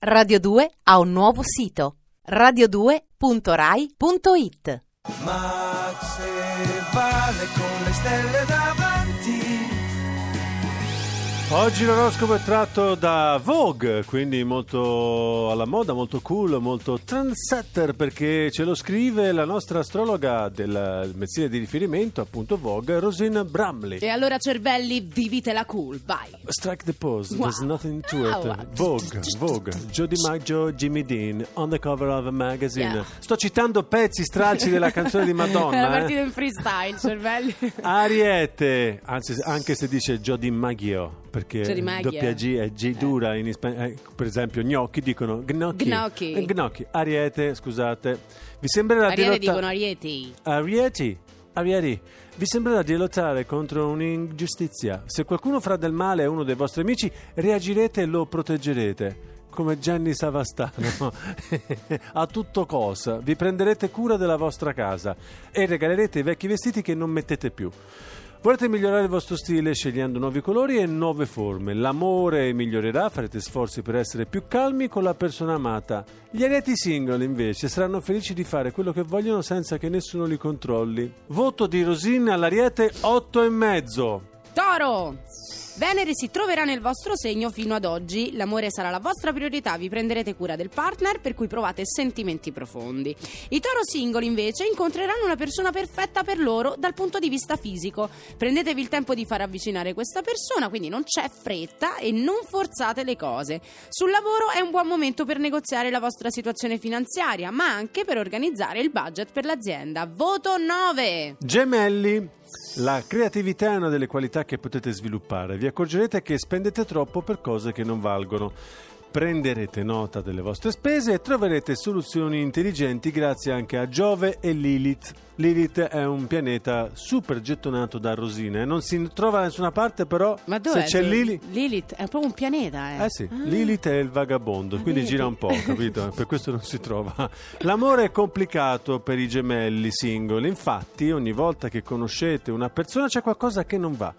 Radio 2 ha un nuovo sito radio2.rai.it Ma se vale con le stelle davanti Oggi l'oroscopo è tratto da Vogue, quindi molto alla moda, molto cool, molto trendsetter perché ce lo scrive la nostra astrologa del mensile di riferimento, appunto Vogue, Rosina Bramley. E allora cervelli, vivitela cool, vai. Strike the pose, Wow. there's nothing to it. Wow. Vogue, Vogue, Joe DiMaggio, Jimmy Dean, on the cover of a magazine. Yeah. Sto citando pezzi stralci della canzone di Madonna. eh. partito in freestyle, cervelli. Ariete, anzi, anche se dice Joe DiMaggio, perché DiMaggio. doppia G è G dura in ispa- eh, per esempio gnocchi dicono gnocchi. Gnocchi. Eh, gnocchi. Ariete, scusate. Vi sembrerà di Ariete lotta- dicono Arieti. Arieti, Arieti, vi sembrerà di lottare contro un'ingiustizia. Se qualcuno farà del male a uno dei vostri amici, reagirete e lo proteggerete. Come Gianni Savastano, a tutto cosa, vi prenderete cura della vostra casa e regalerete i vecchi vestiti che non mettete più. Volete migliorare il vostro stile scegliendo nuovi colori e nuove forme. L'amore migliorerà, farete sforzi per essere più calmi con la persona amata. Gli arieti single, invece, saranno felici di fare quello che vogliono senza che nessuno li controlli. Voto di Rosina all'ariete 8 e mezzo. Toro! Venere si troverà nel vostro segno fino ad oggi. L'amore sarà la vostra priorità, vi prenderete cura del partner per cui provate sentimenti profondi. I toro singoli invece incontreranno una persona perfetta per loro dal punto di vista fisico. Prendetevi il tempo di far avvicinare questa persona, quindi non c'è fretta e non forzate le cose. Sul lavoro è un buon momento per negoziare la vostra situazione finanziaria, ma anche per organizzare il budget per l'azienda. Voto 9! Gemelli. La creatività è una delle qualità che potete sviluppare. Vi accorgerete che spendete troppo per cose che non valgono. Prenderete nota delle vostre spese e troverete soluzioni intelligenti grazie anche a Giove e Lilith. Lilith è un pianeta super gettonato da rosine. Non si trova da nessuna parte, però Ma se dove c'è Lilith. Lilith è proprio un pianeta, eh? Eh sì, Lilith è il vagabondo, Ah, quindi vedi? gira un po', capito? Per questo non si trova. L'amore è complicato per i gemelli single, infatti ogni volta che conoscete una persona c'è qualcosa che non va.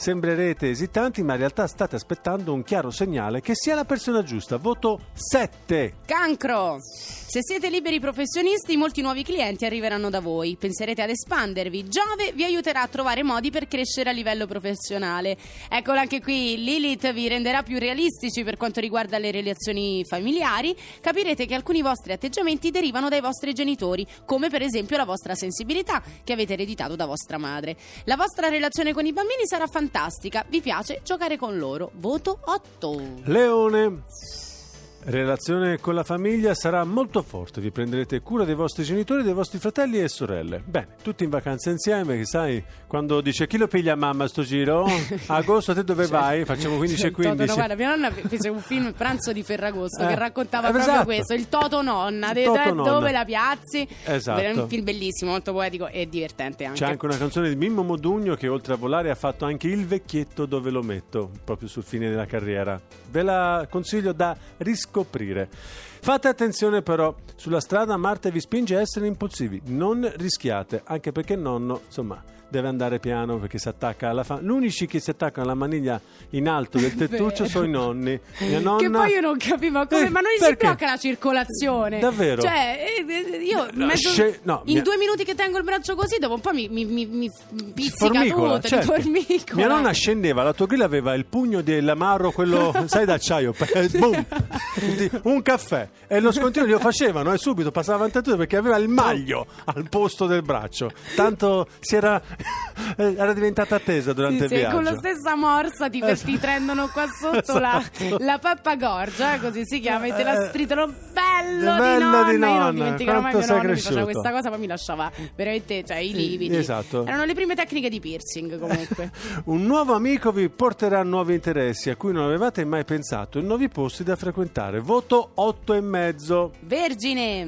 Sembrerete esitanti, ma in realtà state aspettando un chiaro segnale che sia la persona giusta. Voto 7. Cancro! Se siete liberi professionisti, molti nuovi clienti arriveranno da voi. Penserete ad espandervi. Giove vi aiuterà a trovare modi per crescere a livello professionale. Eccolo anche qui, Lilith vi renderà più realistici per quanto riguarda le relazioni familiari. Capirete che alcuni vostri atteggiamenti derivano dai vostri genitori, come per esempio la vostra sensibilità che avete ereditato da vostra madre. La vostra relazione con i bambini sarà fantastica. Vi piace giocare con loro. Voto 8. Leone. Relazione con la famiglia sarà molto forte, vi prenderete cura dei vostri genitori, dei vostri fratelli e sorelle. Bene, tutti in vacanza insieme, che sai, quando dice chi lo piglia mamma sto giro? Agosto te dove vai? Facciamo 15 e Toto, no, 15. guarda, mia nonna fece un film Pranzo di Ferragosto Eh, che raccontava eh, proprio esatto. questo, il Toto Nonna, de- Toto Nonna. dove la piazzi. Esatto. È un film bellissimo, molto poetico e divertente anche. C'è anche una canzone di Mimmo Modugno che oltre a volare ha fatto anche Il vecchietto dove lo metto, proprio sul fine della carriera. Ve la consiglio da riscoprire. Fate attenzione però, sulla strada Marte vi spinge a essere impulsivi, non rischiate, anche perché nonno, insomma, deve andare piano perché si attacca alla fa- Gli unici che si attaccano alla maniglia in alto del tettuccio sono i nonni. Mia nonna... Che poi io non capivo come, Eh, ma non gli si blocca la circolazione. Davvero? Cioè, eh, eh, io No, mezzo- sce- no, in mia- due minuti che tengo il braccio così, dopo un po' mi, mi, mi, mi pizzica Formicola, tutto, certo. mi formicola. Mia nonna scendeva, l'autogrill aveva il pugno dell'amaro, quello, sai, d'acciaio, eh, boom, un caffè. E lo scontrino glielo facevano e subito passava avanti a tutto perché aveva il maglio al posto del braccio. Tanto si era, era diventata attesa durante Sì, il sì, viaggio. con la stessa morsa ti, Esatto. ti prendono qua sotto la, Esatto. la pappagorgia, eh, così si chiama, e te la Eh, stritano bello, bello di nonna. di Io non nonna, dimenticherò mai mio nonno mi faceva cresciuto. questa cosa, poi mi lasciava veramente cioè, i lividi. esatto. Erano le prime tecniche di piercing comunque. Un nuovo amico vi porterà nuovi interessi a cui non avevate mai pensato e nuovi posti da frequentare. Voto 8 e mezzo. Vergine,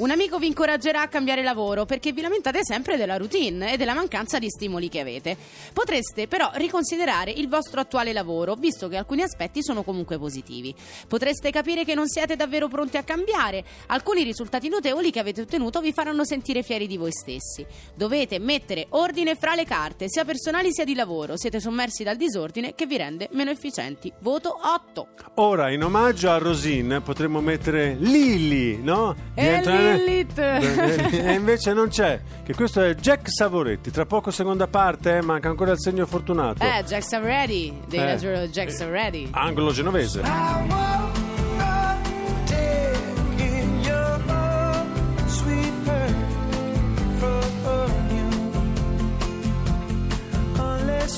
un amico vi incoraggerà a cambiare lavoro perché vi lamentate sempre della routine e della mancanza di stimoli che avete. Potreste però riconsiderare il vostro attuale lavoro, visto che alcuni aspetti sono comunque positivi. Potreste capire che non siete davvero pronti a cambiare. Alcuni risultati notevoli che avete ottenuto vi faranno sentire fieri di voi stessi. Dovete mettere ordine fra le carte, sia personali sia di lavoro. Siete sommersi dal disordine che vi rende meno efficienti. Voto 8. Ora, in omaggio a Rosin, potremmo mettere Lily, no? E Diventa- Lilith. E invece non c'è, che questo è Jack Savoretti. Tra poco seconda parte, eh, manca ancora il segno fortunato. Eh, Jackson Ready. Devi Eh. leggere Jackson Ready. Angolo genovese.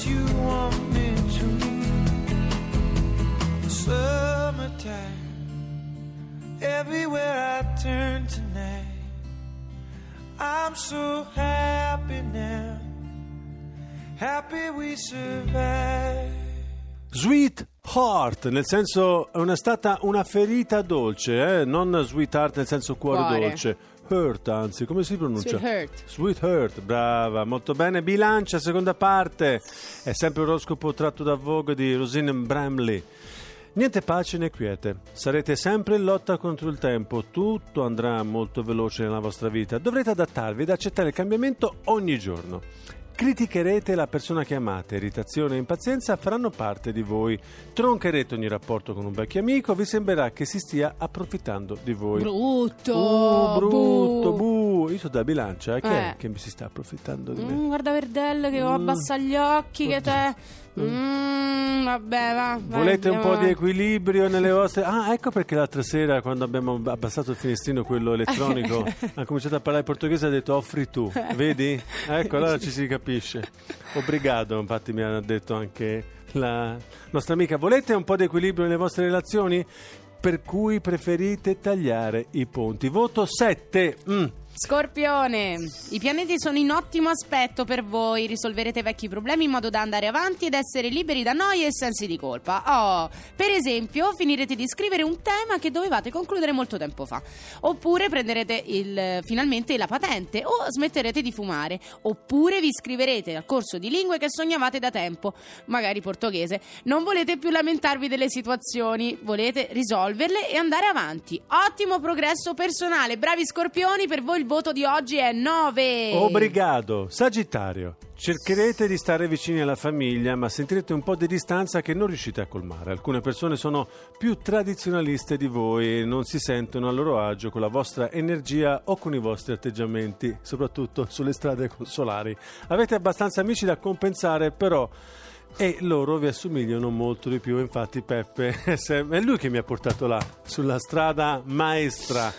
You want me to. Summertime, everywhere I turn tonight. I'm so happy now, happy we survived. Sweet Heart, nel senso è una stata una ferita dolce, eh? non sweetheart nel senso cuore, Cuore. dolce. Hurt, anzi, come si pronuncia? Sweet Hurt. Sweet Hurt, brava, molto bene. Bilancia, seconda parte. È sempre oroscopo tratto da Vogue di Rosine Bramley. Niente pace né quiete. Sarete sempre in lotta contro il tempo. Tutto andrà molto veloce nella vostra vita. Dovrete adattarvi ed accettare il cambiamento ogni giorno. Criticherete la persona che amate, irritazione e impazienza faranno parte di voi. Troncherete ogni rapporto con un vecchio amico, vi sembrerà che si stia approfittando di voi. Brutto. Uh, brutto, bu. Io sono da bilancia, eh, che è Eh. che mi si sta approfittando di me? Mm, guarda Verdelle che ho Mm. abbassa gli occhi che te... Mm, vabbè, va. vai, Volete un po' di avanti. equilibrio nelle vostre... Ah, ecco perché l'altra sera quando abbiamo abbassato il finestrino, quello elettronico, ha cominciato a parlare portoghese e ha detto offri tu, vedi? Ecco, allora ci si capisce. Obrigado, infatti mi ha detto anche la nostra amica. Volete un po' di equilibrio nelle vostre relazioni? Per cui preferite tagliare i ponti. Voto 7. Mm. Scorpione, i pianeti sono in ottimo aspetto per voi, risolverete vecchi problemi in modo da andare avanti ed essere liberi da noie e sensi di colpa. Oh, per esempio, finirete di scrivere un tema che dovevate concludere molto tempo fa, oppure prenderete il- finalmente la patente o smetterete di fumare, oppure vi iscriverete al corso di lingue che sognavate da tempo, magari portoghese. Non volete più lamentarvi delle situazioni, volete risolverle e andare avanti. Ottimo progresso personale, bravi scorpioni, per voi il voto di oggi è 9. Obrigado. Sagittario. Cercherete di stare vicini alla famiglia, ma sentirete un po' di distanza che non riuscite a colmare. Alcune persone sono più tradizionaliste di voi e non si sentono a loro agio con la vostra energia o con i vostri atteggiamenti, soprattutto sulle strade solari. Avete abbastanza amici da compensare, però. E loro vi assomigliano molto di più, infatti Peppe è lui che mi ha portato là, sulla strada maestra,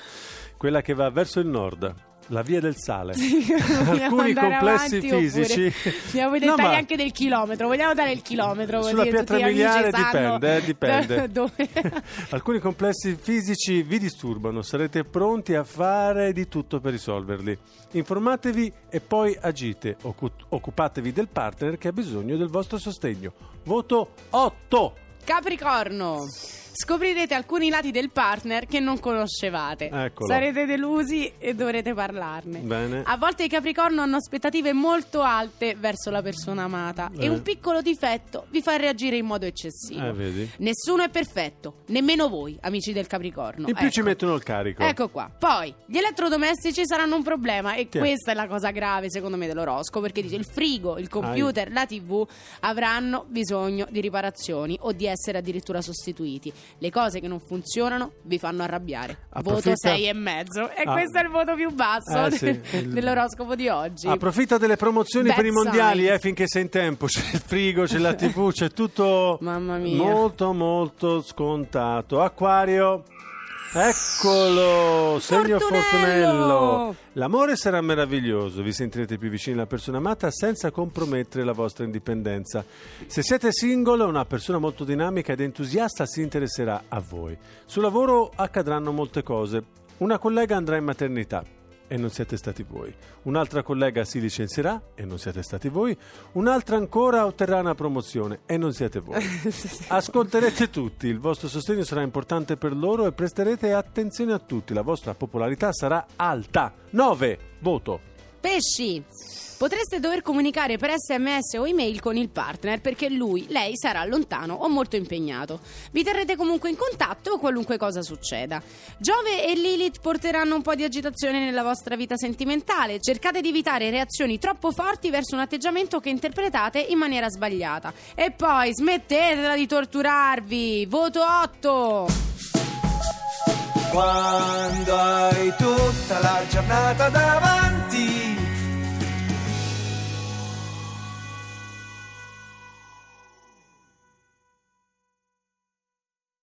quella che va verso il nord, la via del sale. Vogliamo Alcuni complessi avanti fisici. No, dettagli ma anche del chilometro. Vogliamo dare il chilometro Sulla pietra miliare dipende, eh, dipende. Alcuni complessi fisici vi disturbano, sarete pronti a fare di tutto per risolverli. Informatevi e poi agite, Occu- occupatevi del partner che ha bisogno del vostro sostegno. Voto 8. Capricorno. Scoprirete alcuni lati del partner che non conoscevate. Eccolo. Sarete delusi e dovrete parlarne. Bene. A volte i Capricorno hanno aspettative molto alte verso la persona amata Eh. e un piccolo difetto vi fa reagire in modo eccessivo. Eh? Nessuno è perfetto, nemmeno voi, amici del Capricorno. In più ci Ecco. mettono il carico. Ecco qua. Poi, gli elettrodomestici saranno un problema e Che questa è la cosa grave secondo me dell'oroscopo perché dice il frigo, il computer, la tv avranno bisogno di riparazioni o di essere addirittura sostituiti. Le cose che non funzionano vi fanno arrabbiare. Approfitta- Voto 6 e mezzo e Ah. questo è il voto più basso Eh, sì, il- dell'oroscopo di oggi. Approfitta delle promozioni Bad per i mondiali eh, finché sei in tempo. C'è il frigo, c'è la TV, c'è tutto Mamma mia. molto molto scontato. Acquario. Eccolo, segno Fortunello. fortunello. L'amore sarà meraviglioso, vi sentirete più vicini alla persona amata senza compromettere la vostra indipendenza. Se siete single, una persona molto dinamica ed entusiasta si interesserà a voi. Sul lavoro accadranno molte cose. Una collega andrà in maternità e non siete stati voi. Un'altra collega si licenzierà e non siete stati voi. Un'altra ancora otterrà una promozione e non siete voi. Ascolterete tutti, il vostro sostegno sarà importante per loro e presterete attenzione a tutti. La vostra popolarità sarà alta. 9. Voto. Pesci! Potreste dover comunicare per sms o email con il partner perché lui, lei sarà lontano o molto impegnato. Vi terrete comunque in contatto qualunque cosa succeda. Giove e Lilith porteranno un po' di agitazione nella vostra vita sentimentale. Cercate di evitare reazioni troppo forti verso un atteggiamento che interpretate in maniera sbagliata. E poi smettetela di torturarvi! Voto 8! Quando hai tutta la giornata davanti.